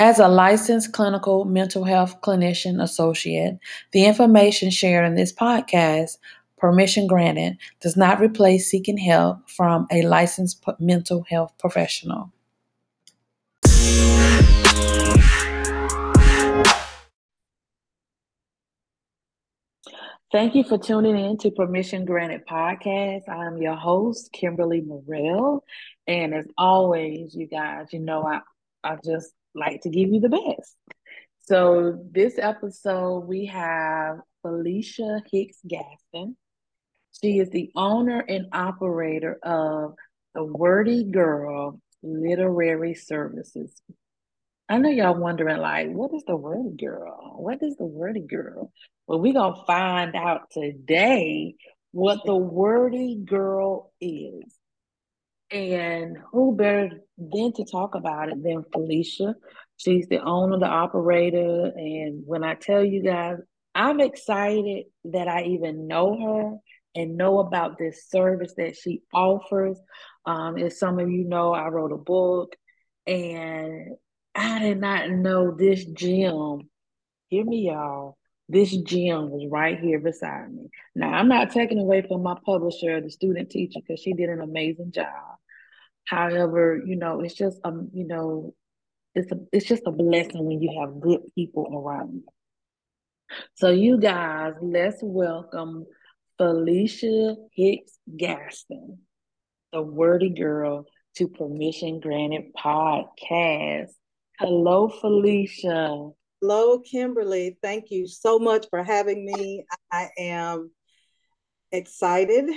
As a licensed clinical mental health clinician associate, the information shared in this podcast, permission granted, does not replace seeking help from a licensed mental health professional. Thank you for tuning in to Permission Granted Podcast. I'm your host, Kimberly Morrell. And as always, you guys, you know, I, I just like to give you the best. So this episode, we have Felicia Hicks Gaston. She is the owner and operator of the Wordy Girl Literary Services. I know y'all wondering, like, what is the Wordy Girl? What is the Wordy Girl? Well, we're going to find out today what the Wordy Girl is. And who better than to talk about it than Felicia? She's the owner, the operator. And when I tell you guys, I'm excited that I even know her and know about this service that she offers. Um, as some of you know, I wrote a book and I did not know this gym. Hear me, y'all. This gym was right here beside me. Now, I'm not taking away from my publisher, the student teacher, because she did an amazing job. However, you know, it's just um, you know, it's a it's just a blessing when you have good people around you. So you guys, let's welcome Felicia Hicks Gaston, the wordy girl to Permission Granted podcast. Hello, Felicia. Hello, Kimberly. Thank you so much for having me. I am excited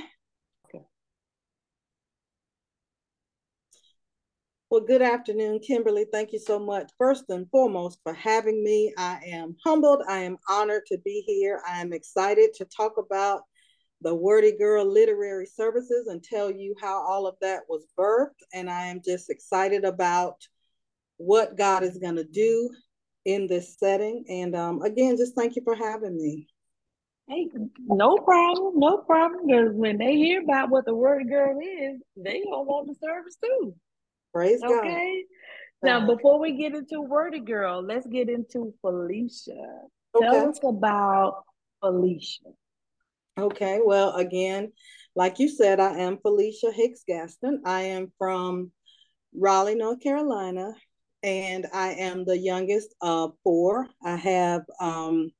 Well, good afternoon, Kimberly. Thank you so much, first and foremost, for having me. I am humbled. I am honored to be here. I am excited to talk about the Wordy Girl Literary Services and tell you how all of that was birthed. And I am just excited about what God is going to do in this setting. And um, again, just thank you for having me. Hey, no problem, no problem. Because when they hear about what the Wordy Girl is, they gonna want the service too. Praise okay. God. Okay. Now, before we get into Wordy Girl, let's get into Felicia. Okay. Tell us about Felicia. Okay. Well, again, like you said, I am Felicia Hicks Gaston. I am from Raleigh, North Carolina, and I am the youngest of four. I have um,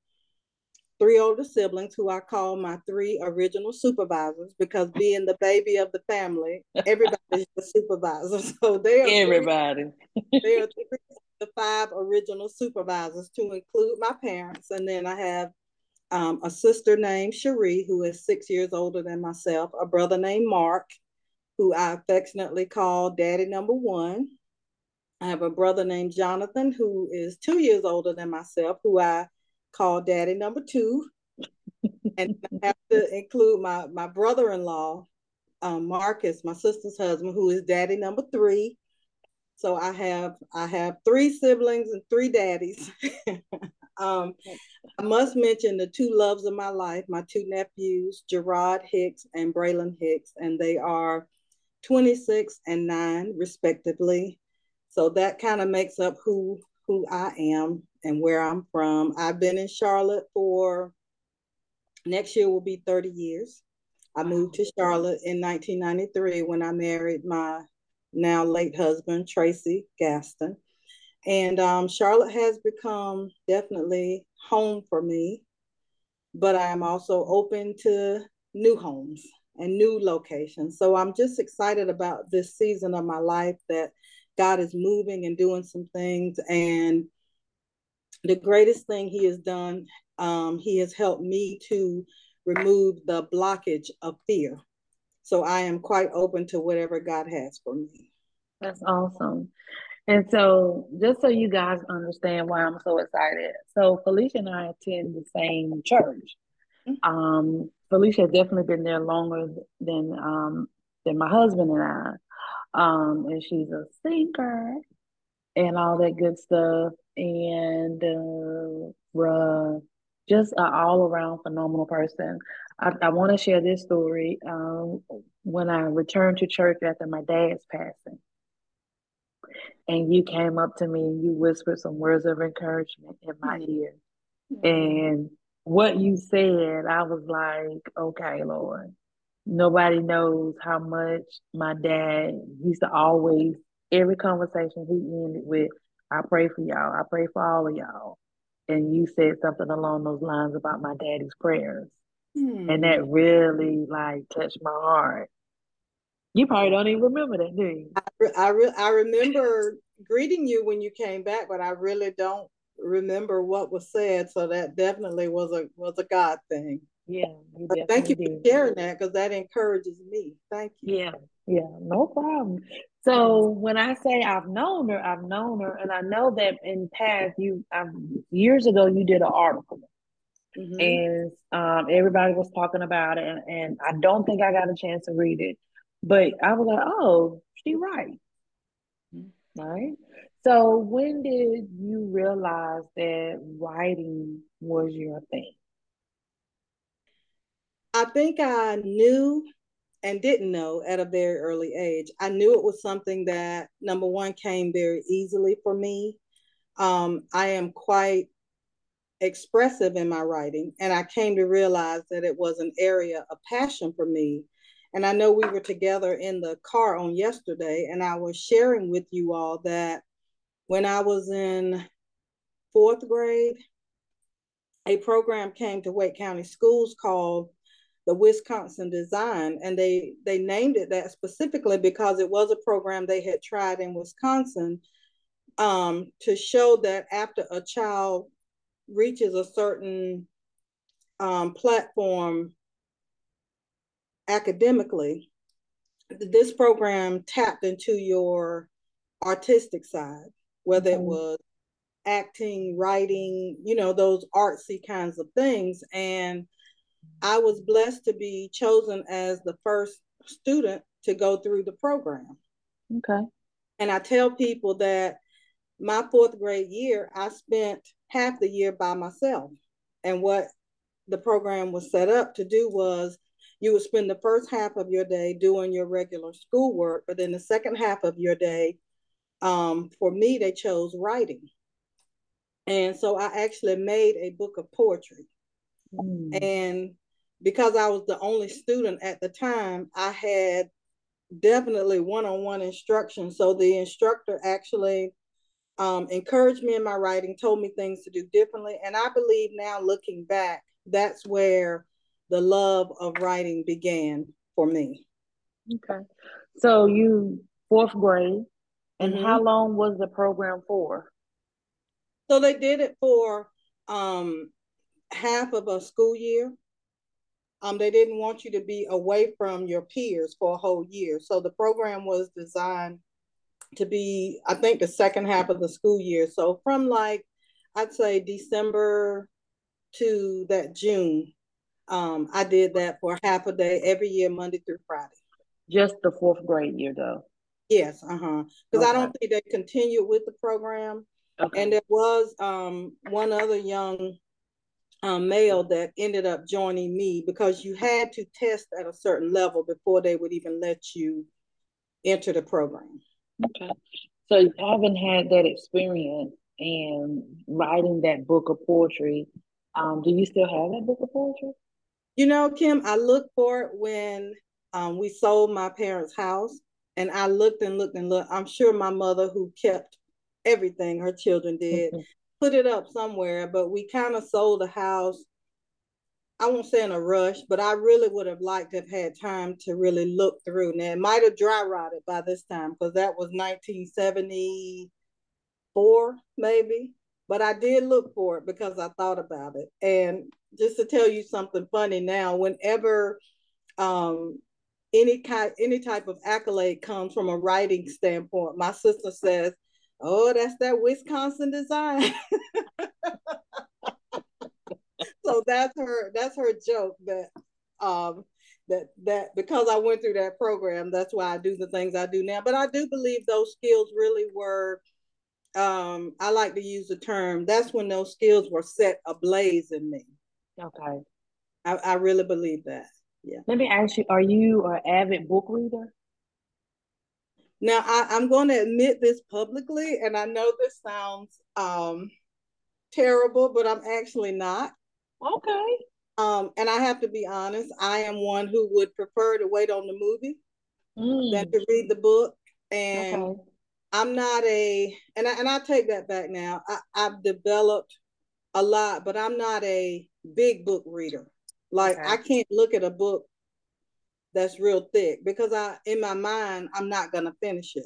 three older siblings who I call my three original supervisors because being the baby of the family, everybody's the supervisor. So they are everybody. Three, they are three, the five original supervisors to include my parents, and then I have um, a sister named Cherie who is six years older than myself, a brother named Mark, who I affectionately call Daddy Number One. I have a brother named Jonathan who is two years older than myself, who I called Daddy Number Two, and I have to include my my brother-in-law, um, Marcus, my sister's husband, who is Daddy Number Three. So I have I have three siblings and three daddies. um, I must mention the two loves of my life, my two nephews, Gerard Hicks and Braylon Hicks, and they are 26 and 9 respectively. So that kind of makes up who who I am and where I'm from. I've been in Charlotte for next year will be 30 years. I moved to Charlotte in 1993 when I married my now late husband, Tracy Gaston. And um, Charlotte has become definitely home for me, but I am also open to new homes and new locations. So I'm just excited about this season of my life that God is moving and doing some things. And the greatest thing He has done, um, He has helped me to remove the blockage of fear. So I am quite open to whatever God has for me. That's awesome. And so, just so you guys understand why I'm so excited, so Felicia and I attend the same church. Mm-hmm. Um, Felicia has definitely been there longer than um, than my husband and I. Um, and she's a singer and all that good stuff. And uh, just an all around phenomenal person. I, I want to share this story. Um, when I returned to church after my dad's passing, and you came up to me and you whispered some words of encouragement in my mm-hmm. ear. And what you said, I was like, okay, Lord. Nobody knows how much my dad used to always, every conversation he ended with, I pray for y'all. I pray for all of y'all. And you said something along those lines about my daddy's prayers. Hmm. And that really like touched my heart. You probably don't even remember that, do you? I, I, re- I remember greeting you when you came back, but I really don't remember what was said. So that definitely was a was a God thing. Yeah. thank you for sharing that because that encourages me. Thank you. Yeah. Yeah. No problem. So when I say I've known her, I've known her, and I know that in past you um, years ago you did an article, mm-hmm. and um, everybody was talking about it, and, and I don't think I got a chance to read it, but I was like, oh, she right, right. So when did you realize that writing was your thing? I think I knew and didn't know at a very early age. I knew it was something that, number one, came very easily for me. Um, I am quite expressive in my writing, and I came to realize that it was an area of passion for me. And I know we were together in the car on yesterday, and I was sharing with you all that when I was in fourth grade, a program came to Wake County Schools called the Wisconsin Design, and they they named it that specifically because it was a program they had tried in Wisconsin um, to show that after a child reaches a certain um, platform academically, this program tapped into your artistic side, whether it was acting, writing, you know, those artsy kinds of things. And I was blessed to be chosen as the first student to go through the program. Okay. And I tell people that my fourth grade year, I spent half the year by myself. And what the program was set up to do was you would spend the first half of your day doing your regular schoolwork, but then the second half of your day, um, for me, they chose writing. And so I actually made a book of poetry. Mm. And because I was the only student at the time, I had definitely one-on-one instruction. So the instructor actually um, encouraged me in my writing, told me things to do differently. And I believe now looking back, that's where the love of writing began for me. Okay. So you fourth grade, and mm-hmm. how long was the program for? So they did it for um, half of a school year. Um, they didn't want you to be away from your peers for a whole year. So the program was designed to be, I think, the second half of the school year. So from like, I'd say December to that June, um, I did that for half a day every year, Monday through Friday. Just the fourth grade year, though. Yes, uh huh. Because okay. I don't think they continued with the program. Okay. And there was um, one other young um, male that ended up joining me because you had to test at a certain level before they would even let you enter the program. Okay. So you haven't had that experience and writing that book of poetry. Um, do you still have that book of poetry? You know, Kim, I looked for it when um, we sold my parents' house, and I looked and looked and looked. I'm sure my mother, who kept everything her children did, mm-hmm put it up somewhere, but we kind of sold the house. I won't say in a rush, but I really would have liked to have had time to really look through. Now it might have dry rotted by this time because that was 1974, maybe. But I did look for it because I thought about it. And just to tell you something funny now, whenever um, any kind any type of accolade comes from a writing standpoint, my sister says, oh, that's that Wisconsin design. so that's her that's her joke that um that that because I went through that program, that's why I do the things I do now. But I do believe those skills really were um I like to use the term that's when those skills were set ablaze in me. Okay. I, I really believe that. Yeah. Let me ask you, are you an avid book reader? Now I, I'm going to admit this publicly, and I know this sounds um, terrible, but I'm actually not. Okay. Um, and I have to be honest, I am one who would prefer to wait on the movie mm. than to read the book. And okay. I'm not a, and I, and I take that back now. I, I've developed a lot, but I'm not a big book reader. Like okay. I can't look at a book that's real thick because I, in my mind, I'm not gonna finish it.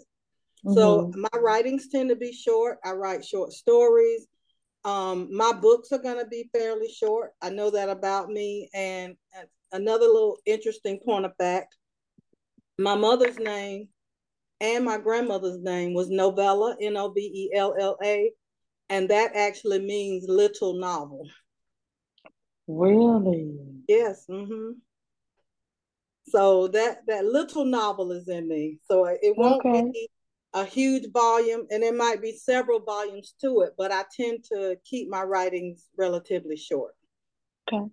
Mm-hmm. So my writings tend to be short. I write short stories. Um, my books are going to be fairly short. I know that about me. And another little interesting point of fact my mother's name and my grandmother's name was Novella, N O V E L L A, and that actually means little novel. Really? Yes. Mm-hmm. So that that little novel is in me. So it won't okay. be a huge volume and there might be several volumes to it, but I tend to keep my writings relatively short. Okay.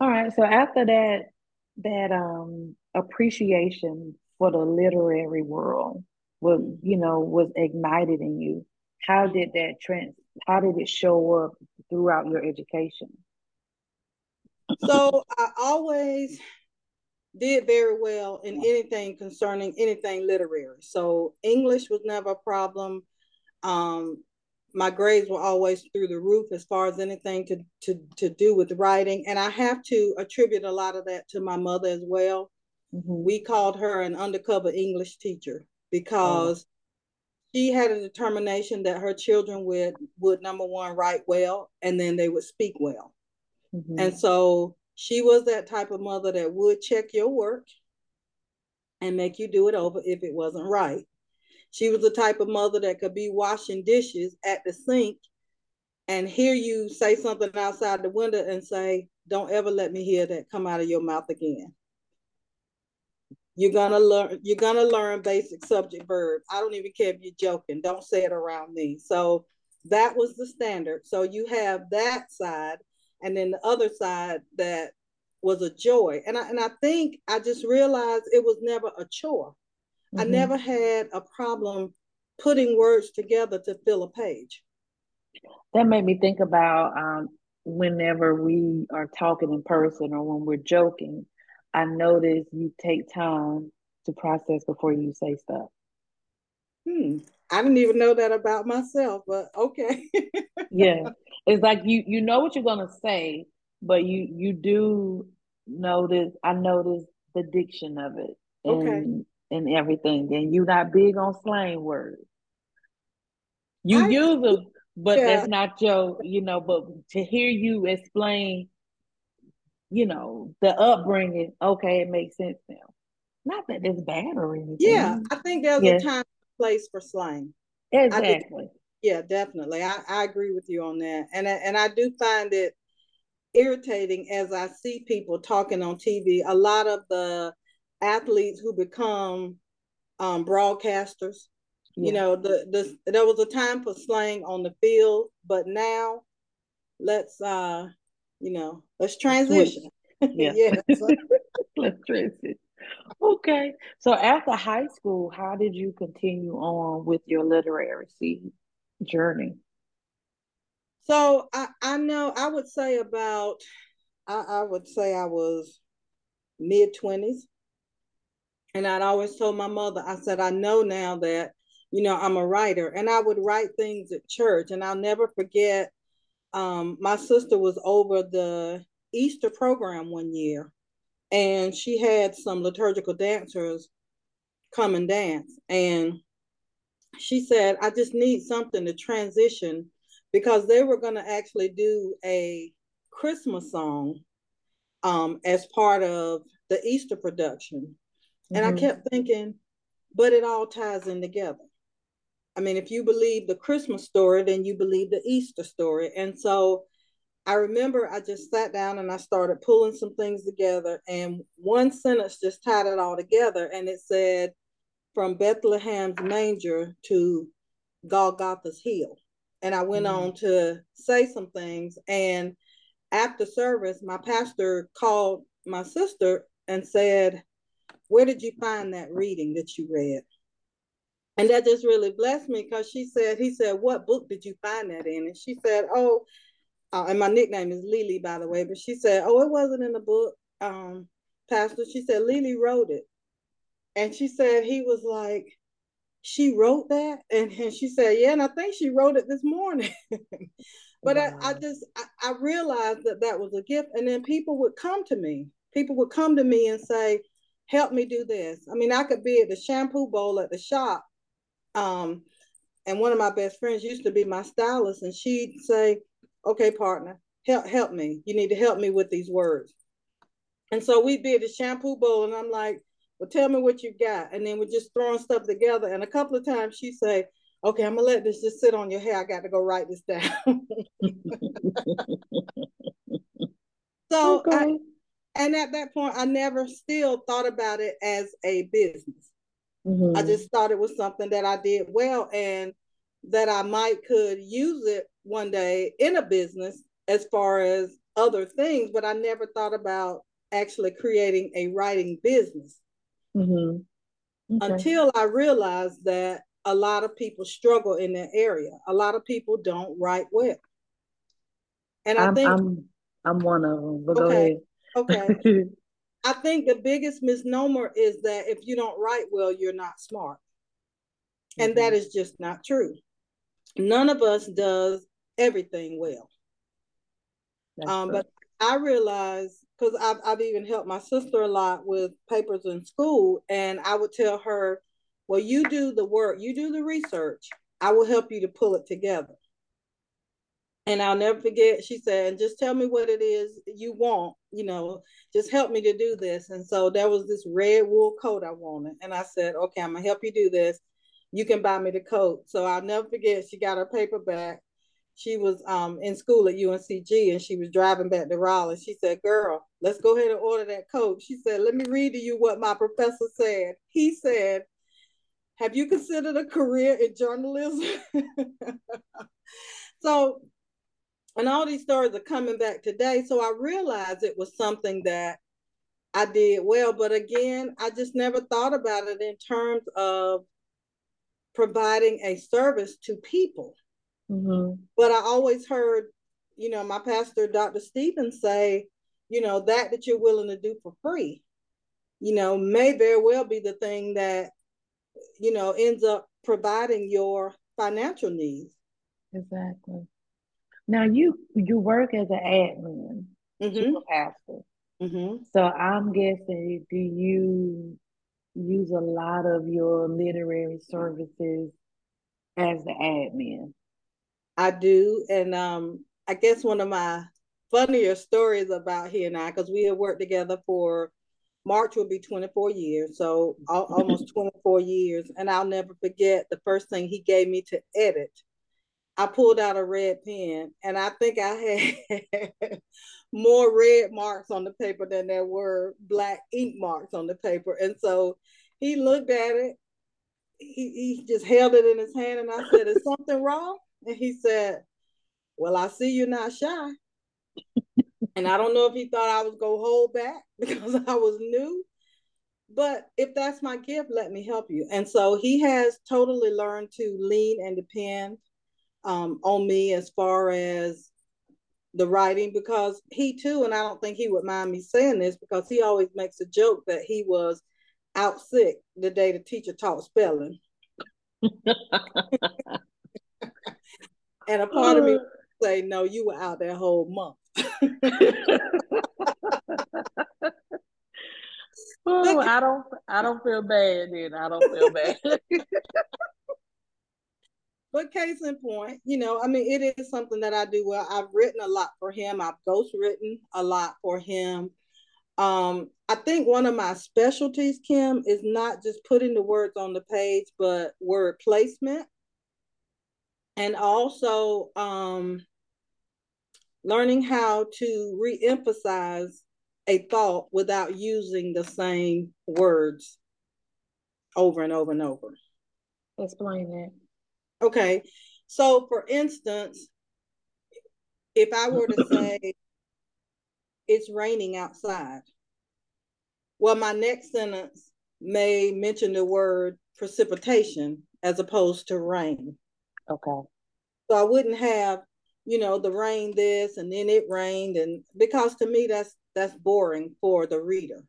All right. So after that, that um appreciation for the literary world was, you know, was ignited in you. How did that trend how did it show up throughout your education? So I always did very well in anything concerning anything literary. So English was never a problem. Um, my grades were always through the roof as far as anything to, to, to do with writing. And I have to attribute a lot of that to my mother as well. Mm-hmm. We called her an undercover English teacher because oh. she had a determination that her children would, would number one, write well, and then they would speak well. Mm-hmm. And so she was that type of mother that would check your work and make you do it over if it wasn't right. She was the type of mother that could be washing dishes at the sink and hear you say something outside the window and say, Don't ever let me hear that come out of your mouth again. You're gonna learn, you're gonna learn basic subject verbs. I don't even care if you're joking. Don't say it around me. So that was the standard. So you have that side and then the other side that was a joy. And I and I think I just realized it was never a chore. Mm-hmm. I never had a problem putting words together to fill a page. That made me think about um, whenever we are talking in person or when we're joking. I notice you take time to process before you say stuff. Hmm. I didn't even know that about myself, but okay. yeah. It's like you you know what you're gonna say, but you you do notice I notice the diction of it and okay. and everything. And you're not big on slang words. You I, use them, but yeah. that's not your, you know, but to hear you explain, you know, the upbringing, okay, it makes sense now. Not that it's bad or anything. Yeah, I think there's yeah. a time and place for slang. Exactly. Yeah, definitely. I, I agree with you on that. And and I do find it irritating as I see people talking on TV. A lot of the athletes who become um, broadcasters, yeah. you know, the, the there was a time for slang on the field, but now let's uh, you know, let's transition. Yeah. let's transition. Okay. So after high school, how did you continue on with your literacy journey? So I, I know I would say about I, I would say I was mid 20s. And I'd always told my mother, I said, I know now that, you know, I'm a writer. And I would write things at church. And I'll never forget, um, my sister was over the Easter program one year and she had some liturgical dancers come and dance. And she said, I just need something to transition because they were going to actually do a Christmas song um, as part of the Easter production. And mm-hmm. I kept thinking, but it all ties in together. I mean, if you believe the Christmas story, then you believe the Easter story. And so I remember I just sat down and I started pulling some things together, and one sentence just tied it all together. And it said, From Bethlehem's manger to Golgotha's hill. And I went mm-hmm. on to say some things. And after service, my pastor called my sister and said, Where did you find that reading that you read? And that just really blessed me because she said, he said, what book did you find that in? And she said, oh, uh, and my nickname is Lily, by the way, but she said, oh, it wasn't in the book, um, Pastor. She said, Lily wrote it. And she said, he was like, she wrote that? And, and she said, yeah, and I think she wrote it this morning. but wow. I, I just, I, I realized that that was a gift. And then people would come to me. People would come to me and say, help me do this. I mean, I could be at the shampoo bowl at the shop. Um, and one of my best friends used to be my stylist, and she'd say, okay, partner, help help me. You need to help me with these words. And so we'd be at the shampoo bowl, and I'm like, well, tell me what you got. And then we're just throwing stuff together. And a couple of times she say, okay, I'm gonna let this just sit on your hair. I got to go write this down. so okay. I, and at that point, I never still thought about it as a business. Mm-hmm. I just thought it was something that I did well and that I might could use it one day in a business as far as other things, but I never thought about actually creating a writing business mm-hmm. okay. until I realized that a lot of people struggle in that area. A lot of people don't write well, and I I'm, think I'm I'm one of them. But okay, okay. I think the biggest misnomer is that if you don't write well, you're not smart, mm-hmm. and that mm-hmm. is just not true. None of us does everything well. um, but I realize because I've, I've even helped my sister a lot with papers in school, and I would tell her, well, you do the work, you do the research, I will help you to pull it together. And I'll never forget, she said, just tell me what it is you want, you know, just help me to do this. And so there was this red wool coat I wanted. And I said, okay, I'm gonna help you do this. You can buy me the coat. So I'll never forget, she got her paperback she was um, in school at UNCG and she was driving back to Raleigh. She said, Girl, let's go ahead and order that coat. She said, Let me read to you what my professor said. He said, Have you considered a career in journalism? so, and all these stories are coming back today. So I realized it was something that I did well. But again, I just never thought about it in terms of providing a service to people. Mm-hmm. But I always heard, you know, my pastor, Dr. Stevens, say, you know, that that you're willing to do for free, you know, may very well be the thing that, you know, ends up providing your financial needs. Exactly. Now you you work as an admin, mm-hmm. pastor. Mm-hmm. So I'm guessing, do you use a lot of your literary services as the admin? I do. And um, I guess one of my funnier stories about he and I, because we have worked together for March will be 24 years, so almost 24 years. And I'll never forget the first thing he gave me to edit. I pulled out a red pen, and I think I had more red marks on the paper than there were black ink marks on the paper. And so he looked at it, he, he just held it in his hand, and I said, Is something wrong? And he said, Well, I see you're not shy. and I don't know if he thought I was going to hold back because I was new. But if that's my gift, let me help you. And so he has totally learned to lean and depend um, on me as far as the writing because he too, and I don't think he would mind me saying this because he always makes a joke that he was out sick the day the teacher taught spelling. And a part of me uh. say, no, you were out that whole month. oh, I don't I don't feel bad then. I don't feel bad. but case in point, you know, I mean, it is something that I do well. I've written a lot for him. I've ghost written a lot for him. Um, I think one of my specialties, Kim, is not just putting the words on the page, but word placement and also um, learning how to re-emphasize a thought without using the same words over and over and over. Explain that. Okay. So for instance, if I were to say it's raining outside, well, my next sentence may mention the word precipitation as opposed to rain. Okay. So I wouldn't have, you know, the rain this and then it rained and because to me that's that's boring for the reader.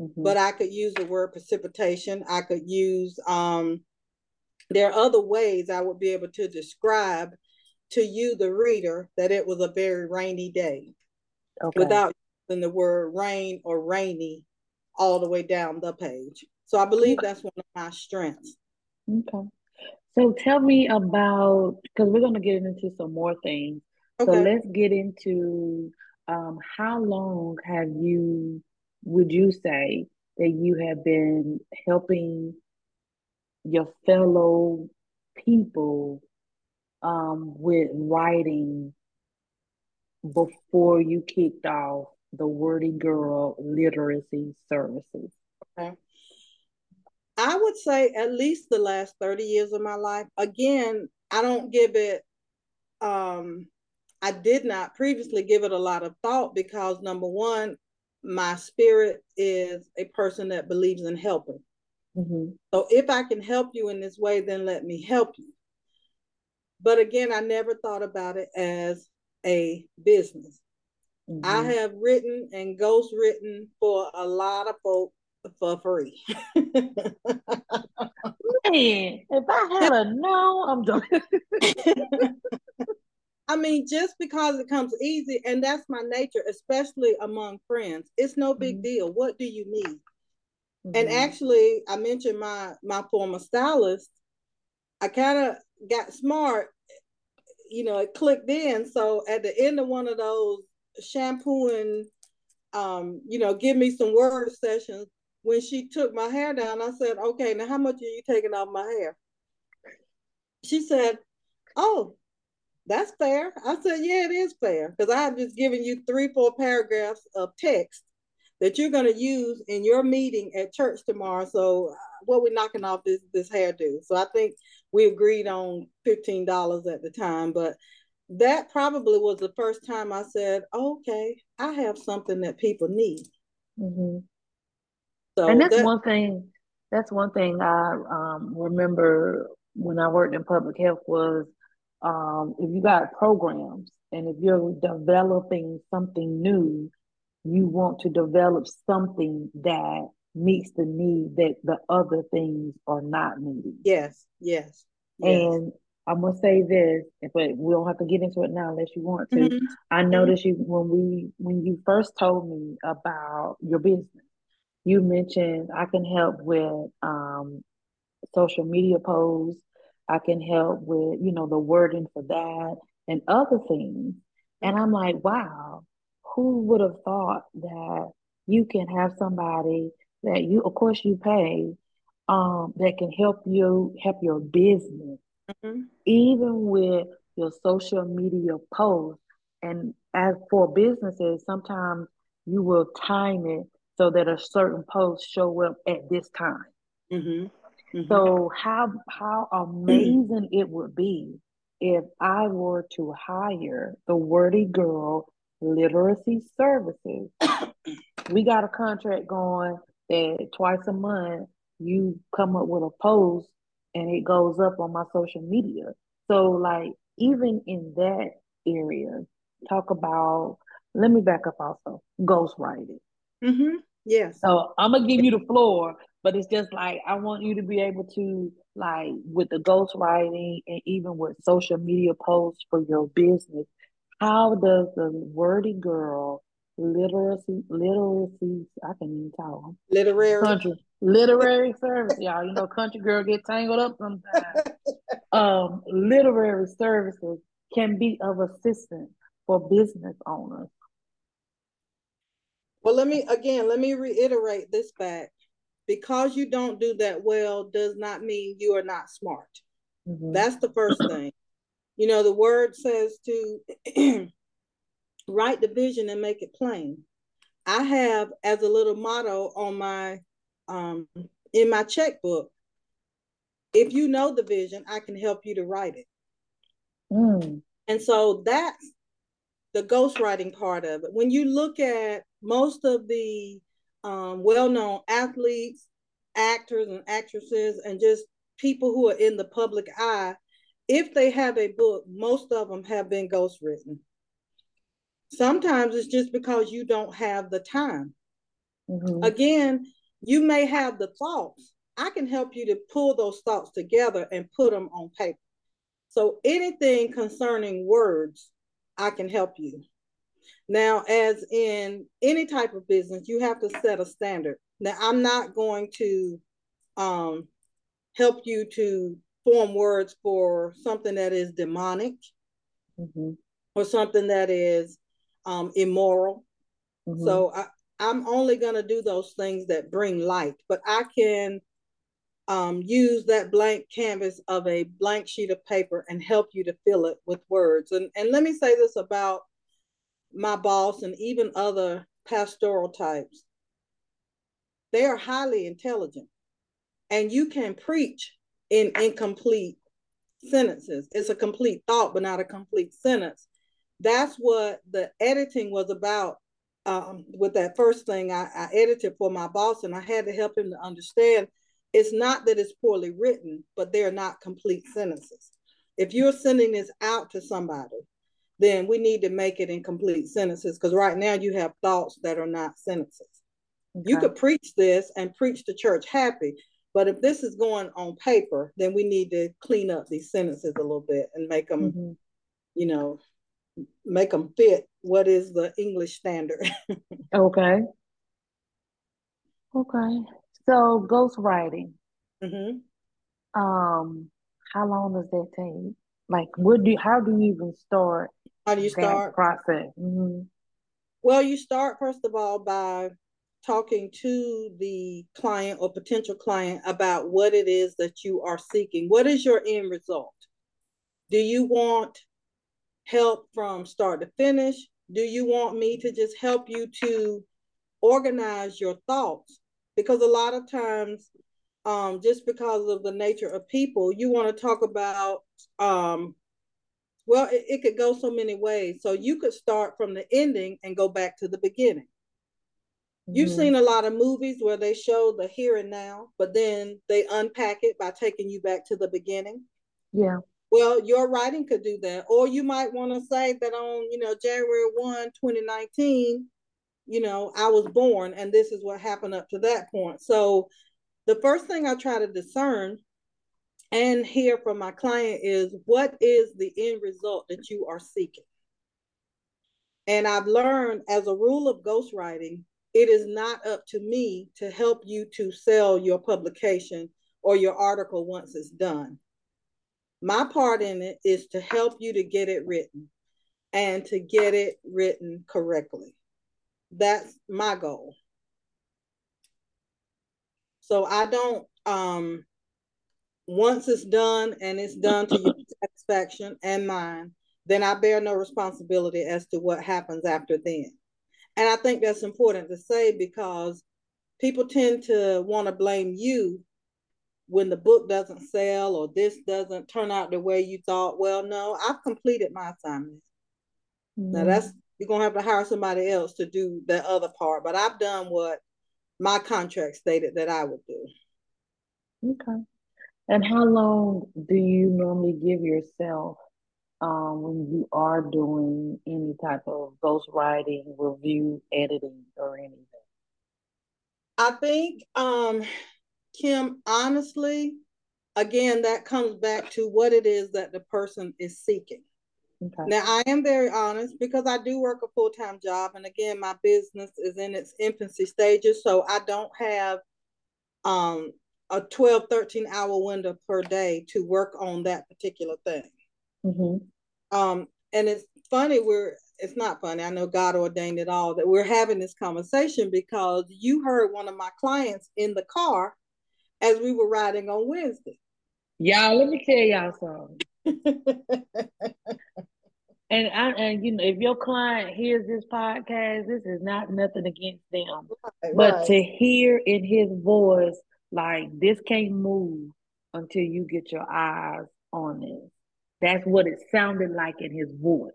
Mm-hmm. But I could use the word precipitation. I could use um there are other ways I would be able to describe to you, the reader, that it was a very rainy day okay. without using the word rain or rainy all the way down the page. So I believe that's one of my strengths. Okay. So tell me about because we're going to get into some more things. Okay. So let's get into um, how long have you, would you say, that you have been helping your fellow people um, with writing before you kicked off the Wordy Girl Literacy Services? Okay. I would say at least the last 30 years of my life. Again, I don't give it, um, I did not previously give it a lot of thought because number one, my spirit is a person that believes in helping. Mm-hmm. So if I can help you in this way, then let me help you. But again, I never thought about it as a business. Mm-hmm. I have written and ghost written for a lot of folk for free. Man, if I had a no, I'm done. I mean, just because it comes easy, and that's my nature, especially among friends, it's no big mm-hmm. deal. What do you need? Mm-hmm. And actually, I mentioned my my former stylist. I kind of got smart, you know, it clicked in. So at the end of one of those shampooing, um, you know, give me some word sessions, when she took my hair down, I said, okay, now how much are you taking off my hair? She said, oh, that's fair. I said, yeah, it is fair because I've just given you three, four paragraphs of text that you're going to use in your meeting at church tomorrow. So uh, what we're knocking off this this hairdo. So I think we agreed on fifteen dollars at the time, but that probably was the first time I said, okay, I have something that people need. Mm-hmm. So and that's that, one thing. That's one thing I um, remember when I worked in public health was um, if you got programs and if you're developing something new, you want to develop something that meets the need that the other things are not meeting. Yes, yes. yes. And I'm gonna say this, but we don't have to get into it now unless you want to. Mm-hmm. I noticed you when we when you first told me about your business you mentioned I can help with um, social media posts. I can help with, you know, the wording for that and other things. And I'm like, wow, who would have thought that you can have somebody that you, of course, you pay, um, that can help you help your business, mm-hmm. even with your social media posts. And as for businesses, sometimes you will time it so that a certain post show up at this time. Mm-hmm. Mm-hmm. So how how amazing it would be if I were to hire the Wordy Girl Literacy Services. we got a contract going that twice a month you come up with a post and it goes up on my social media. So like even in that area, talk about let me back up also ghostwriting. Mm-hmm. Yes. So I'm gonna give you the floor, but it's just like I want you to be able to like with the ghostwriting and even with social media posts for your business. How does the wordy girl literacy literacy I can even talk. Literary. Country. Literary service y'all. You know country girl get tangled up sometimes. Um literary services can be of assistance for business owners well, let me again, let me reiterate this fact. Because you don't do that well does not mean you are not smart. Mm-hmm. That's the first thing. You know, the word says to write the vision and make it plain. I have as a little motto on my um in my checkbook. If you know the vision, I can help you to write it. Mm. And so that's the ghostwriting part of it. When you look at most of the um, well-known athletes, actors and actresses, and just people who are in the public eye, if they have a book, most of them have been ghostwritten. Sometimes it's just because you don't have the time. Mm-hmm. Again, you may have the thoughts. I can help you to pull those thoughts together and put them on paper. So anything concerning words, I can help you. Now, as in any type of business, you have to set a standard. Now, I'm not going to um, help you to form words for something that is demonic mm-hmm. or something that is um, immoral. Mm-hmm. So I, I'm only going to do those things that bring light, but I can um, use that blank canvas of a blank sheet of paper and help you to fill it with words. And, and let me say this about my boss and even other pastoral types. They are highly intelligent and you can preach in incomplete sentences. It's a complete thought, but not a complete sentence. That's what the editing was about. Um, with that first thing, I, I edited for my boss, and I had to help him to understand it's not that it's poorly written, but they're not complete sentences. If you're sending this out to somebody, then we need to make it in complete sentences because right now you have thoughts that are not sentences. Okay. You could preach this and preach the church happy, but if this is going on paper, then we need to clean up these sentences a little bit and make them, mm-hmm. you know, make them fit what is the English standard. okay. Okay. So ghostwriting. Mm-hmm. Um, how long does that take? Like, what do how do you even start? How do you start process? Mm-hmm. Well, you start first of all by talking to the client or potential client about what it is that you are seeking. What is your end result? Do you want help from start to finish? Do you want me to just help you to organize your thoughts? Because a lot of times, um, just because of the nature of people, you want to talk about, um, well, it, it could go so many ways. So you could start from the ending and go back to the beginning. You've mm-hmm. seen a lot of movies where they show the here and now, but then they unpack it by taking you back to the beginning. Yeah. Well, your writing could do that. Or you might want to say that on, you know, January 1, 2019, you know, I was born and this is what happened up to that point. So the first thing I try to discern and hear from my client is what is the end result that you are seeking? And I've learned as a rule of ghostwriting, it is not up to me to help you to sell your publication or your article once it's done. My part in it is to help you to get it written and to get it written correctly. That's my goal. So I don't um once it's done and it's done to your satisfaction and mine, then I bear no responsibility as to what happens after then. And I think that's important to say because people tend to want to blame you when the book doesn't sell or this doesn't turn out the way you thought. Well, no, I've completed my assignment. Mm-hmm. Now that's you're gonna have to hire somebody else to do the other part, but I've done what my contract stated that I would do. Okay. And how long do you normally give yourself um, when you are doing any type of ghostwriting, review, editing, or anything? I think, um, Kim, honestly, again, that comes back to what it is that the person is seeking. Okay. Now, I am very honest because I do work a full time job. And again, my business is in its infancy stages. So I don't have um, a 12, 13 hour window per day to work on that particular thing. Mm-hmm. Um, and it's funny, we're it's not funny. I know God ordained it all that we're having this conversation because you heard one of my clients in the car as we were riding on Wednesday. Y'all, let me tell y'all something. and I and you know, if your client hears this podcast, this is not nothing against them. Right, but right. to hear in his voice, like this can't move until you get your eyes on this. That's what it sounded like in his voice.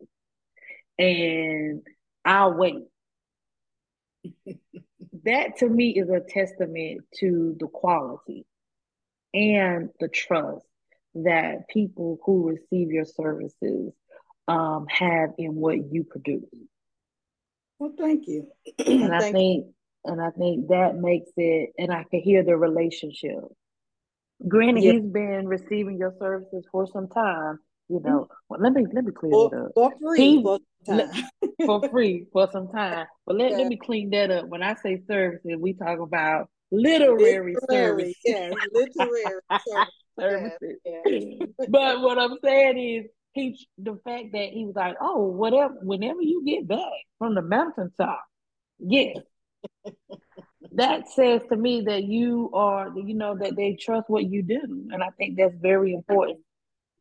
And I'll wait. that to me is a testament to the quality. and the trust that people who receive your services um, have in what you produce. Well, thank you. and I think, and I think that makes it, and I can hear the relationship. Granted, yeah. he's been receiving your services for some time. You mm-hmm. know, well, let me let me clear for, that up. For free, for, for free for some time. But let, yeah. let me clean that up. When I say services, we talk about literary, literary service. Yeah, literary services. Yeah. but what I'm saying is he the fact that he was like, oh, whatever, whenever you get back from the mountaintop, yes. that says to me that you are, you know, that they trust what you do, and I think that's very important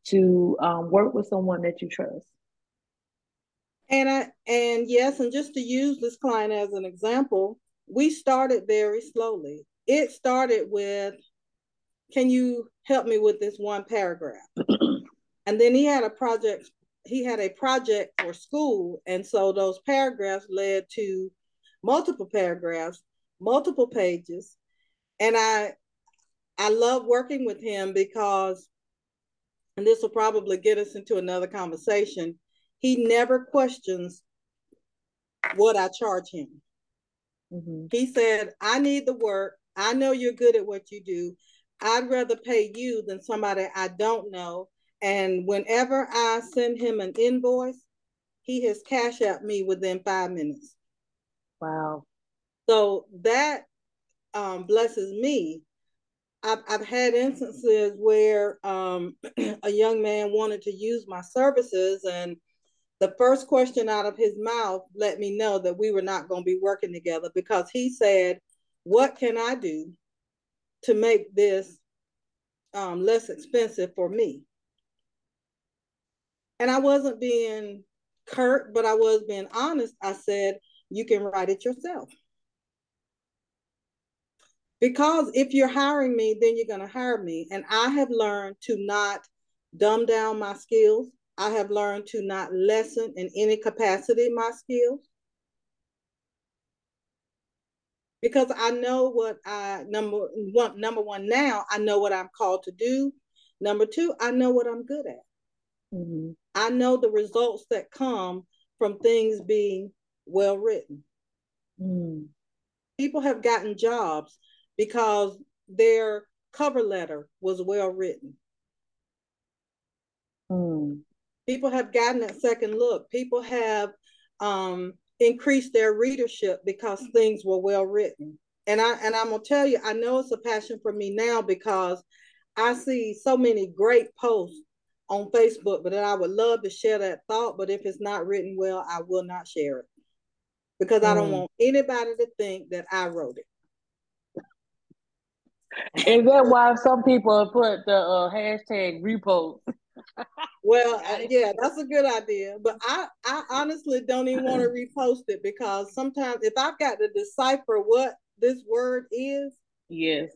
to um, work with someone that you trust. And I and yes, and just to use this client as an example, we started very slowly. It started with, "Can you help me with this one paragraph?" and then he had a project. He had a project for school, and so those paragraphs led to multiple paragraphs, multiple pages, and I I love working with him because, and this will probably get us into another conversation he never questions what I charge him. Mm-hmm. He said, I need the work. I know you're good at what you do. I'd rather pay you than somebody I don't know. And whenever I send him an invoice, he has cash out me within five minutes. Wow. So that um, blesses me. I've, I've had instances where um, a young man wanted to use my services and the first question out of his mouth let me know that we were not going to be working together because he said, What can I do to make this um, less expensive for me? And I wasn't being curt, but I was being honest. I said, You can write it yourself. Because if you're hiring me, then you're going to hire me. And I have learned to not dumb down my skills I have learned to not lessen in any capacity my skills. Because I know what I number one number one now, I know what I'm called to do. Number two, I know what I'm good at. Mm-hmm. I know the results that come from things being well written. Mm. People have gotten jobs because their cover letter was well written. Mm people have gotten that second look. People have um, increased their readership because things were well written. And I and I'm gonna tell you, I know it's a passion for me now because I see so many great posts on Facebook, but that I would love to share that thought. But if it's not written well, I will not share it because mm. I don't mm. want anybody to think that I wrote it. Is that why some people put the uh, hashtag repost? Well, yeah, that's a good idea. But I, I honestly don't even want to repost it because sometimes if I've got to decipher what this word is, yes,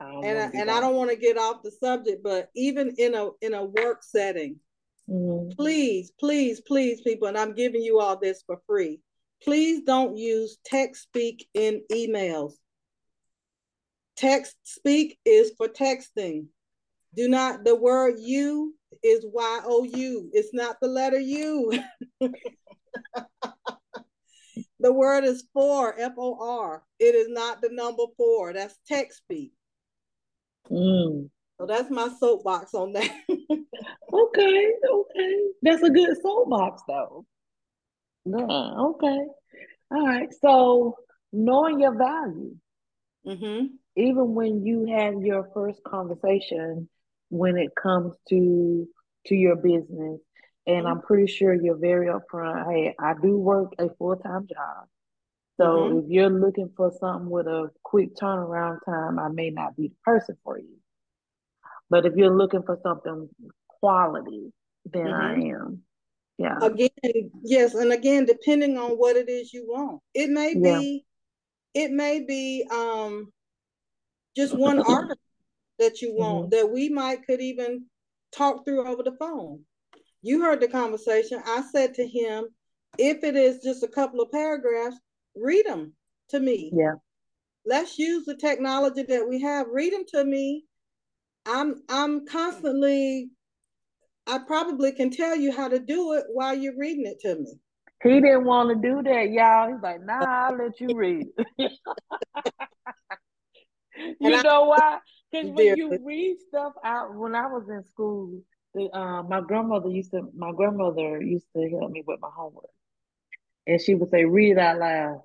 and I, and I don't want to get off the subject, but even in a in a work setting, mm-hmm. please, please, please, people, and I'm giving you all this for free. Please don't use text speak in emails. Text speak is for texting. Do not the word you is Y O U. It's not the letter U. the word is for, F O R. It is not the number four. That's text speak. Mm. So that's my soapbox on that. okay, okay. That's a good soapbox though. Yeah, okay. All right. So knowing your value. Mm-hmm. Even when you have your first conversation when it comes to to your business. And. I'm pretty sure you're very upfront. Hey, I do work a full time job. So mm-hmm. if you're looking for something with a quick turnaround time, I may not be the person for you. But if you're looking for something quality, then mm-hmm. I am. Yeah. Again, yes, and again, depending on what it is you want, it may be, it may be um, just one article that you want mm-hmm. that we might could even talk through over the phone. You heard the conversation. I said to him, if it is just a couple of paragraphs, read them to me. Yeah. Let's use the technology that we have. Read them to me I'm I'm constantly I probably can tell you how to do it while you're reading it to me. He didn't want to do that, y'all. He's like, nah, I'll let you read. you know why? Because when you read stuff out, when I was in school, the, uh, my grandmother used to my grandmother used to help me with my homework, and she would say, "Read it out loud."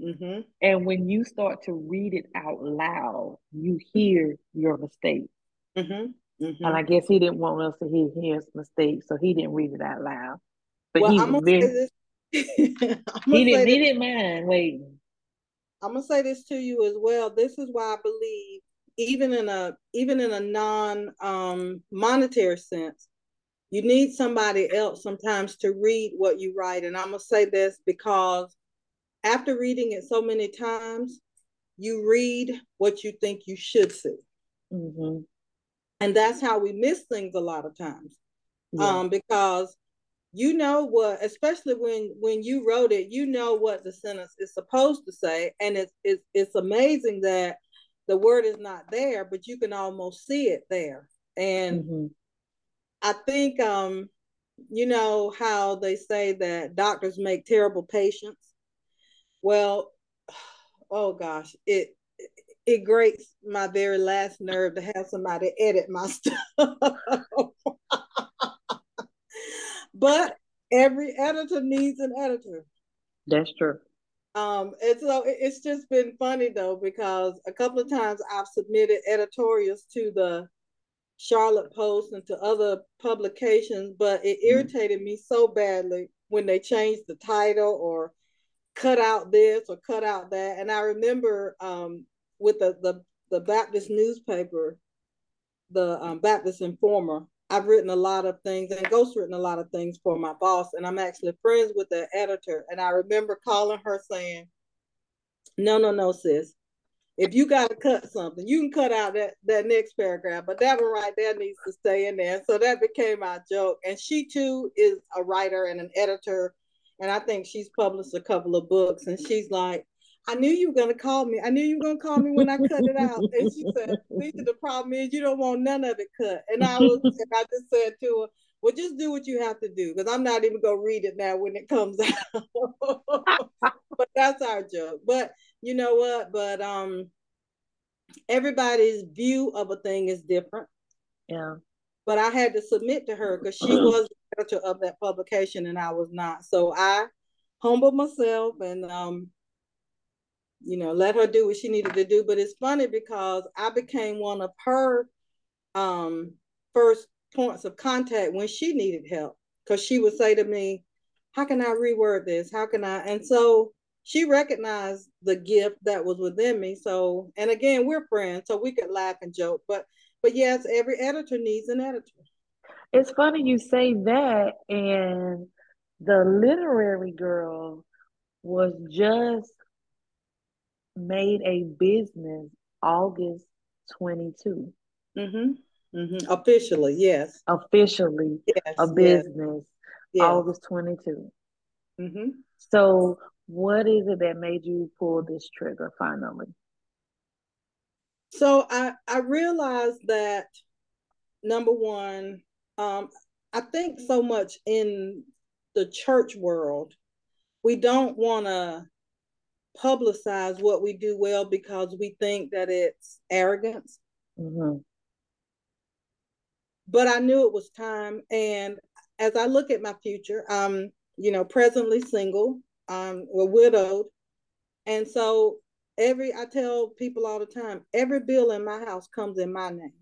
Mm-hmm. And when you start to read it out loud, you hear your mistakes. Mm-hmm. Mm-hmm. And I guess he didn't want us to hear his mistakes, so he didn't read it out loud. But well, he was very, he didn't he didn't mind waiting. I'm gonna say this to you as well. This is why I believe, even in a even in a non um, monetary sense, you need somebody else sometimes to read what you write. And I'm gonna say this because after reading it so many times, you read what you think you should see. Mm-hmm. And that's how we miss things a lot of times. Yeah. Um, because you know what, especially when when you wrote it, you know what the sentence is supposed to say. And it's it's it's amazing that the word is not there, but you can almost see it there. And mm-hmm. I think um, you know how they say that doctors make terrible patients well, oh gosh, it it grates my very last nerve to have somebody edit my stuff. but every editor needs an editor. That's true. Um, and so it's just been funny though because a couple of times I've submitted editorials to the Charlotte Post and to other publications, but it mm. irritated mm. me so badly when they changed the title or cut out this or cut out that. And I remember um, with the, the, the Baptist newspaper, the um, Baptist Informer, I've written a lot of things and Ghost written a lot of things for my boss. And I'm actually friends with the editor. And I remember calling her saying, no, no, no, sis. If you got to cut something, you can cut out that, that next paragraph, but that one right there needs to stay in there. So that became our joke. And she too is a writer and an editor and I think she's published a couple of books. And she's like, I knew you were gonna call me. I knew you were gonna call me when I cut it out. And she said, Lisa, the problem is you don't want none of it cut. And I was and I just said to her, Well, just do what you have to do, because I'm not even gonna read it now when it comes out. but that's our joke. But you know what? But um everybody's view of a thing is different. Yeah. But I had to submit to her because she was the editor of that publication and I was not. So I humbled myself and um, you know, let her do what she needed to do. But it's funny because I became one of her um first points of contact when she needed help. Because she would say to me, How can I reword this? How can I? And so she recognized the gift that was within me. So, and again, we're friends, so we could laugh and joke. But but yes, every editor needs an editor. It's funny you say that, and the literary girl was just made a business August 22. Mm-hmm. Mm-hmm. Officially, yes. Officially, yes, a business yes. August 22. Mm-hmm. So, what is it that made you pull this trigger finally? So, I, I realized that number one, um, I think so much in the church world, we don't want to publicize what we do well because we think that it's arrogance. Mm-hmm. But I knew it was time. And as I look at my future, I'm, you know, presently single, um, we're widowed. And so every, I tell people all the time, every bill in my house comes in my name.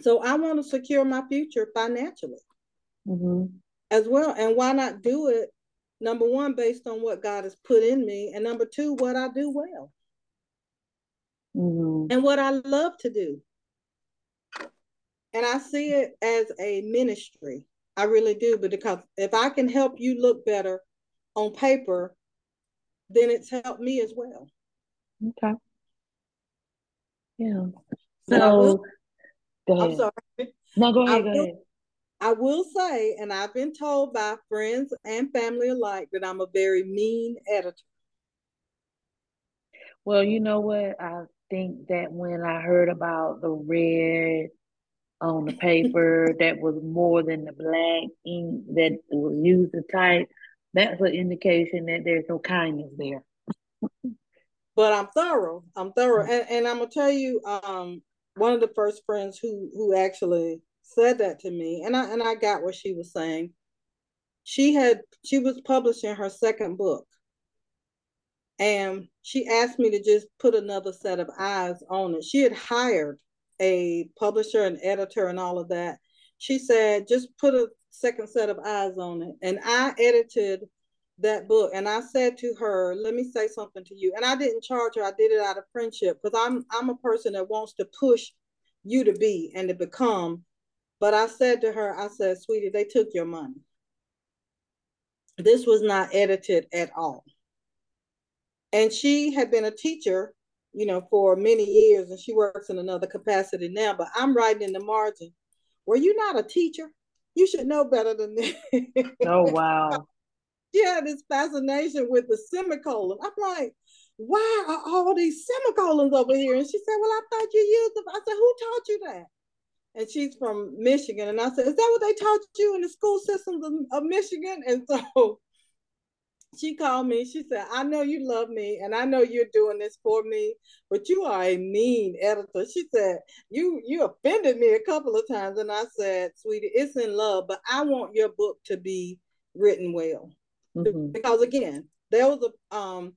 So I want to secure my future financially mm-hmm. as well. And why not do it? Number one, based on what God has put in me, and number two, what I do well, mm-hmm. and what I love to do. And I see it as a ministry. I really do, but because if I can help you look better on paper, then it's helped me as well. Okay. Yeah. So Go ahead. I'm sorry. No, go ahead. Go ahead. I will say, and I've been told by friends and family alike that I'm a very mean editor. Well, you know what? I think that when I heard about the red on the paper that was more than the black ink that was used to type, that's an indication that there's no kindness there. but I'm thorough. I'm thorough, and, and I'm gonna tell you, um, one of the first friends who who actually said that to me, and I and I got what she was saying. She had she was publishing her second book, and she asked me to just put another set of eyes on it. She had hired a publisher and editor and all of that. She said, just put a second set of eyes on it. And I edited that book and I said to her, let me say something to you. And I didn't charge her, I did it out of friendship because I'm I'm a person that wants to push you to be and to become. But I said to her, I said, sweetie, they took your money. This was not edited at all. And she had been a teacher, you know, for many years, and she works in another capacity now. But I'm writing in the margin. Were you not a teacher? You should know better than this. Oh wow. she had this fascination with the semicolon. I'm like, why are all these semicolons over here? And she said, Well, I thought you used them. I said, Who taught you that? And she's from Michigan. And I said, Is that what they taught you in the school systems of, of Michigan? And so she called me. She said, I know you love me and I know you're doing this for me, but you are a mean editor. She said, You you offended me a couple of times. And I said, Sweetie, it's in love, but I want your book to be written well. Mm-hmm. Because again, there was a um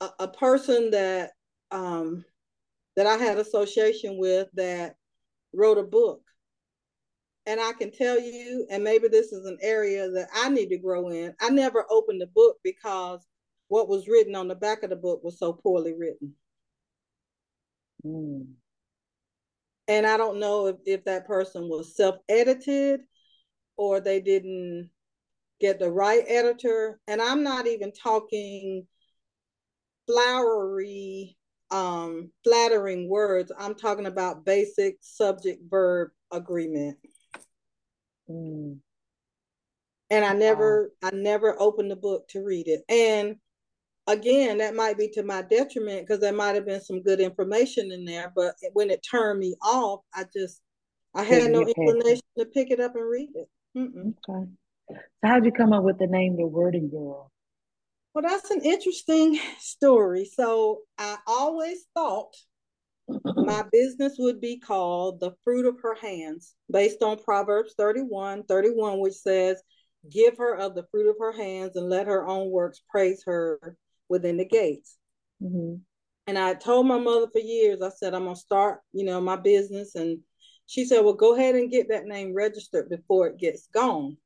a, a person that um that I had association with that wrote a book and I can tell you, and maybe this is an area that I need to grow in. I never opened the book because what was written on the back of the book was so poorly written. Mm. And I don't know if, if that person was self edited or they didn't get the right editor. And I'm not even talking flowery, um, flattering words. I'm talking about basic subject verb agreement. Mm. And I never, wow. I never opened the book to read it. And again, that might be to my detriment because there might have been some good information in there. But when it turned me off, I just, I had no inclination to pick it up and read it. Mm-mm. Okay. So how'd you come up with the name The Wordy Girl? Well, that's an interesting story. So I always thought my business would be called the fruit of her hands based on proverbs 31 31 which says give her of the fruit of her hands and let her own works praise her within the gates mm-hmm. and i told my mother for years i said i'm going to start you know my business and she said well go ahead and get that name registered before it gets gone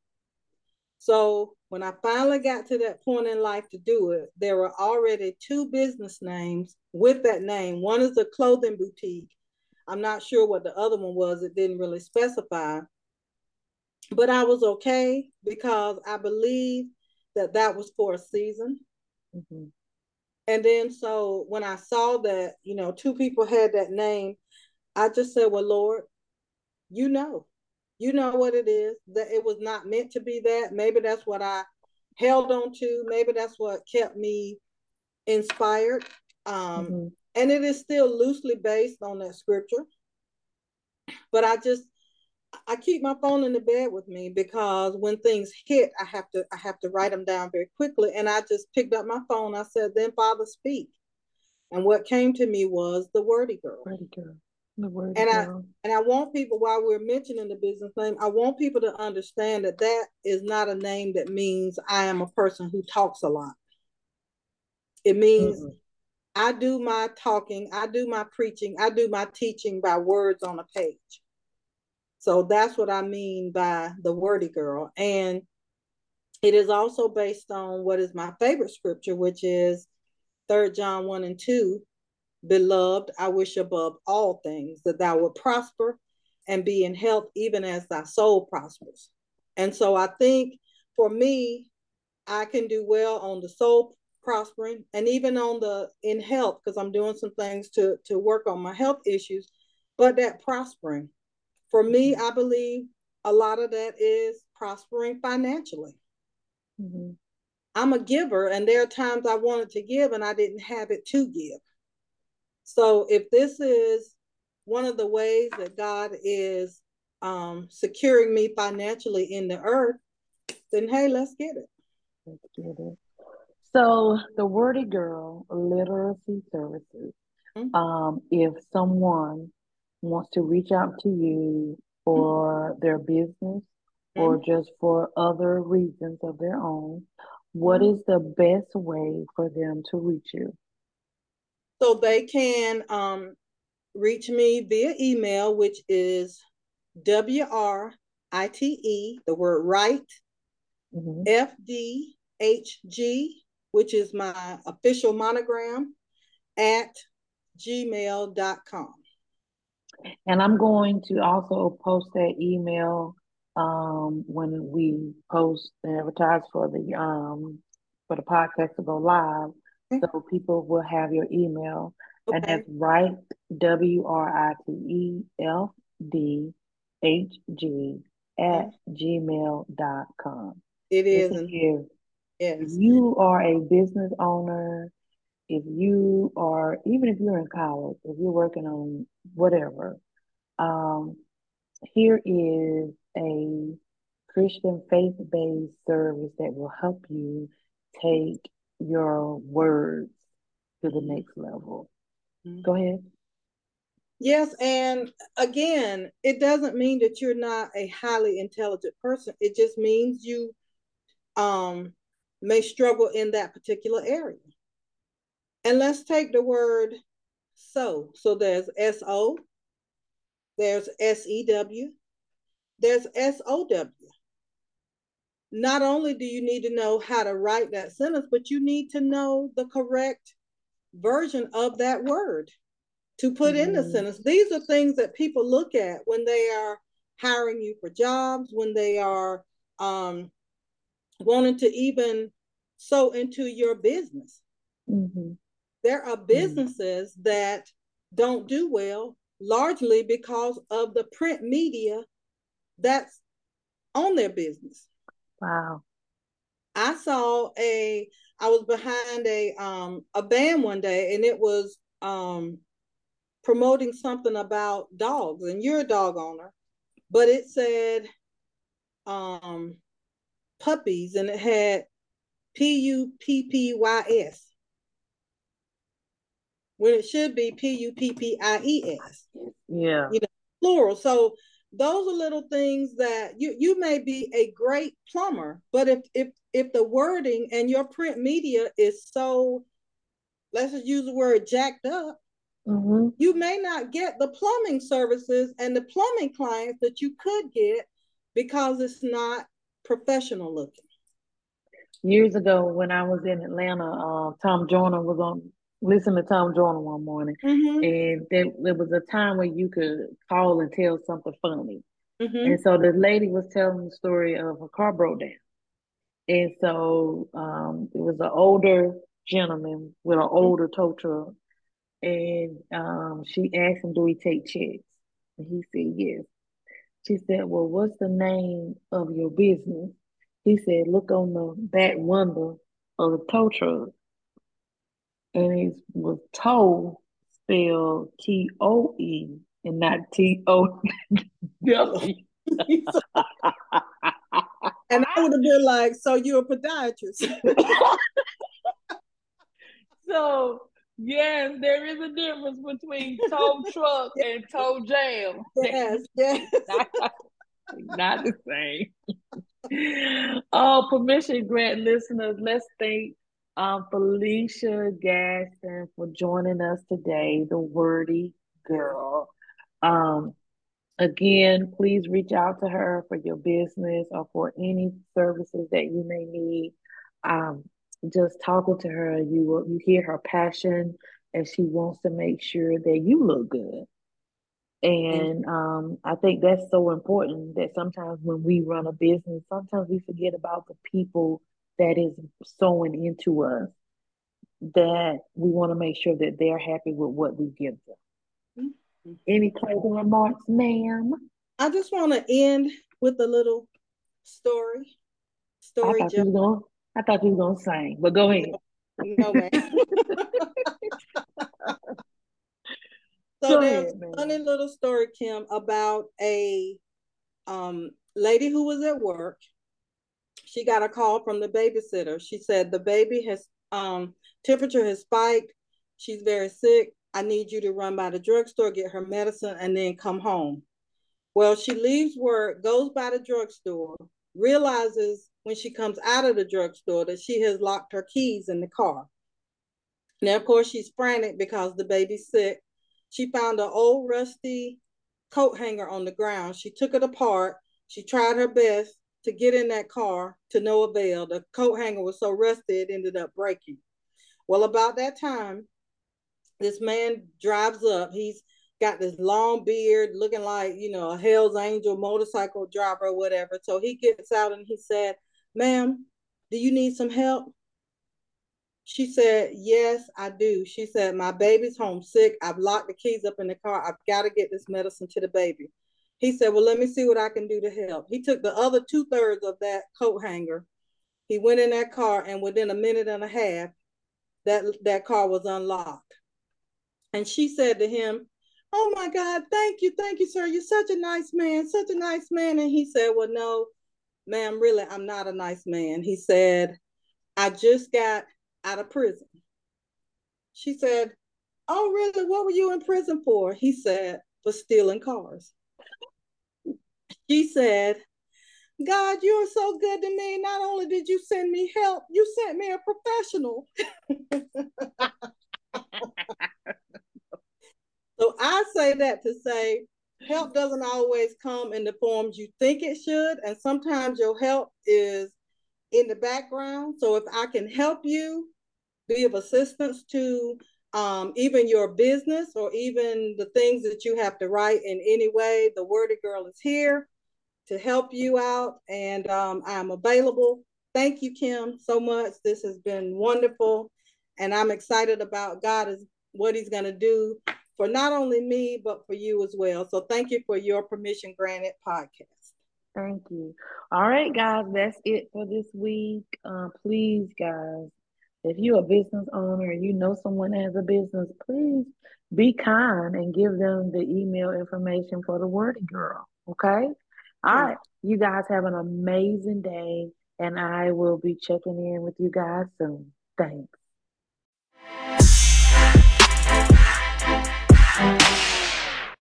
so when I finally got to that point in life to do it, there were already two business names with that name. One is a clothing boutique. I'm not sure what the other one was, it didn't really specify. But I was okay because I believe that that was for a season. Mm-hmm. And then so when I saw that, you know, two people had that name, I just said, Well, Lord, you know you know what it is that it was not meant to be that. Maybe that's what i held on to. Maybe that's what kept me inspired. Um mm-hmm. and it is still loosely based on that scripture. But i just i keep my phone in the bed with me because when things hit i have to i have to write them down very quickly. And i just picked up my phone. I said then father speak. And what came to me was the wordy girl. Wordy girl and I and I want people while we're mentioning the business name, I want people to understand that that is not a name that means I am a person who talks a lot. It means mm-hmm. I do my talking, I do my preaching, I do my teaching by words on a page. So that's what I mean by the wordy girl. And it is also based on what is my favorite scripture, which is Third John 1 and 2, Beloved, I wish above all things that thou would prosper and be in health, even as thy soul prospers. And so I think for me, I can do well on the soul prospering and even on the in health because I'm doing some things to to work on my health issues. But that prospering, for me, I believe a lot of that is prospering financially. Mm-hmm. I'm a giver, and there are times I wanted to give and I didn't have it to give. So if this is one of the ways that God is um, securing me financially in the earth, then hey, let's get it. Let's get it. So the Wordy Girl Literacy Services. Mm-hmm. Um, if someone wants to reach out to you for mm-hmm. their business mm-hmm. or just for other reasons of their own, what mm-hmm. is the best way for them to reach you? So they can um, reach me via email, which is W R I T E, the word right, mm-hmm. F D H G, which is my official monogram, at gmail.com. And I'm going to also post that email um, when we post and advertise for the um, for the podcast to go live. So people will have your email. Okay. And that's right, W R I T E L D H G at gmail.com. It is. here. yes. if you are a business owner, if you are, even if you're in college, if you're working on whatever, um, here is a Christian faith based service that will help you take your words to the next level. Mm-hmm. Go ahead. Yes, and again, it doesn't mean that you're not a highly intelligent person. It just means you um, may struggle in that particular area. And let's take the word so. So there's S O, there's S E W, there's S O W. Not only do you need to know how to write that sentence, but you need to know the correct version of that word to put mm-hmm. in the mm-hmm. sentence. These are things that people look at when they are hiring you for jobs, when they are um, wanting to even sow into your business. Mm-hmm. There are businesses mm-hmm. that don't do well largely because of the print media that's on their business. Wow. I saw a I was behind a um a band one day and it was um promoting something about dogs and you're a dog owner but it said um puppies and it had P U P P Y S when it should be P U P P I E S. Yeah. You know, plural. So those are little things that you you may be a great plumber, but if if if the wording and your print media is so let's just use the word jacked up, mm-hmm. you may not get the plumbing services and the plumbing clients that you could get because it's not professional looking. Years ago, when I was in Atlanta, uh, Tom Joyner was on listening to Tom Joyner one morning, mm-hmm. and there, there, was a time where you could call and tell something funny. Mm-hmm. And so the lady was telling the story of her car broke down. And so um, it was an older gentleman with an older tow truck. And um, she asked him, Do we take checks? And he said, Yes. She said, Well, what's the name of your business? He said, Look on the back window of the tow truck and it was tow spelled T O E and not T O W. and I would have been like, "So you're a podiatrist?" so yes, there is a difference between tow truck and tow jam. Yes, yes. not the same. oh, permission grant listeners, let's thank um, Felicia Gaston for joining us today, the wordy girl. Um, again, please reach out to her for your business or for any services that you may need. Um, just talking to her, you will you hear her passion, and she wants to make sure that you look good. And um, I think that's so important that sometimes when we run a business, sometimes we forget about the people that is sowing into us that we want to make sure that they're happy with what we give them. Mm-hmm. Any closing remarks, ma'am? I just want to end with a little story. Story. I thought, you gonna, I thought you was gonna sing, but go ahead. No, no So Go there's ahead, a funny little story, Kim, about a um, lady who was at work. She got a call from the babysitter. She said the baby has um, temperature has spiked. She's very sick. I need you to run by the drugstore, get her medicine, and then come home. Well, she leaves work, goes by the drugstore, realizes when she comes out of the drugstore that she has locked her keys in the car. Now, of course, she's frantic because the baby's sick. She found an old rusty coat hanger on the ground. She took it apart. She tried her best to get in that car to no avail. The coat hanger was so rusty it ended up breaking. Well, about that time, this man drives up. He's got this long beard, looking like, you know, a Hell's Angel motorcycle driver or whatever. So he gets out and he said, Ma'am, do you need some help? She said, Yes, I do. She said, My baby's homesick. I've locked the keys up in the car. I've got to get this medicine to the baby. He said, Well, let me see what I can do to help. He took the other two thirds of that coat hanger. He went in that car, and within a minute and a half, that, that car was unlocked. And she said to him, Oh my God, thank you, thank you, sir. You're such a nice man, such a nice man. And he said, Well, no, ma'am, really, I'm not a nice man. He said, I just got out of prison. She said, Oh, really? What were you in prison for? He said, For stealing cars. She said, God, you are so good to me. Not only did you send me help, you sent me a professional. so I say that to say help doesn't always come in the forms you think it should. And sometimes your help is in the background. So if I can help you be of assistance to um, even your business or even the things that you have to write in any way, the Wordy Girl is here to help you out and um, I'm available. Thank you, Kim, so much. This has been wonderful. And I'm excited about God is what he's going to do for not only me, but for you as well. So thank you for your permission granted podcast. Thank you. All right, guys, that's it for this week. Uh, please, guys, if you're a business owner and you know someone has a business, please be kind and give them the email information for the Wordy Girl. Okay. All right. You guys have an amazing day, and I will be checking in with you guys soon. Thanks.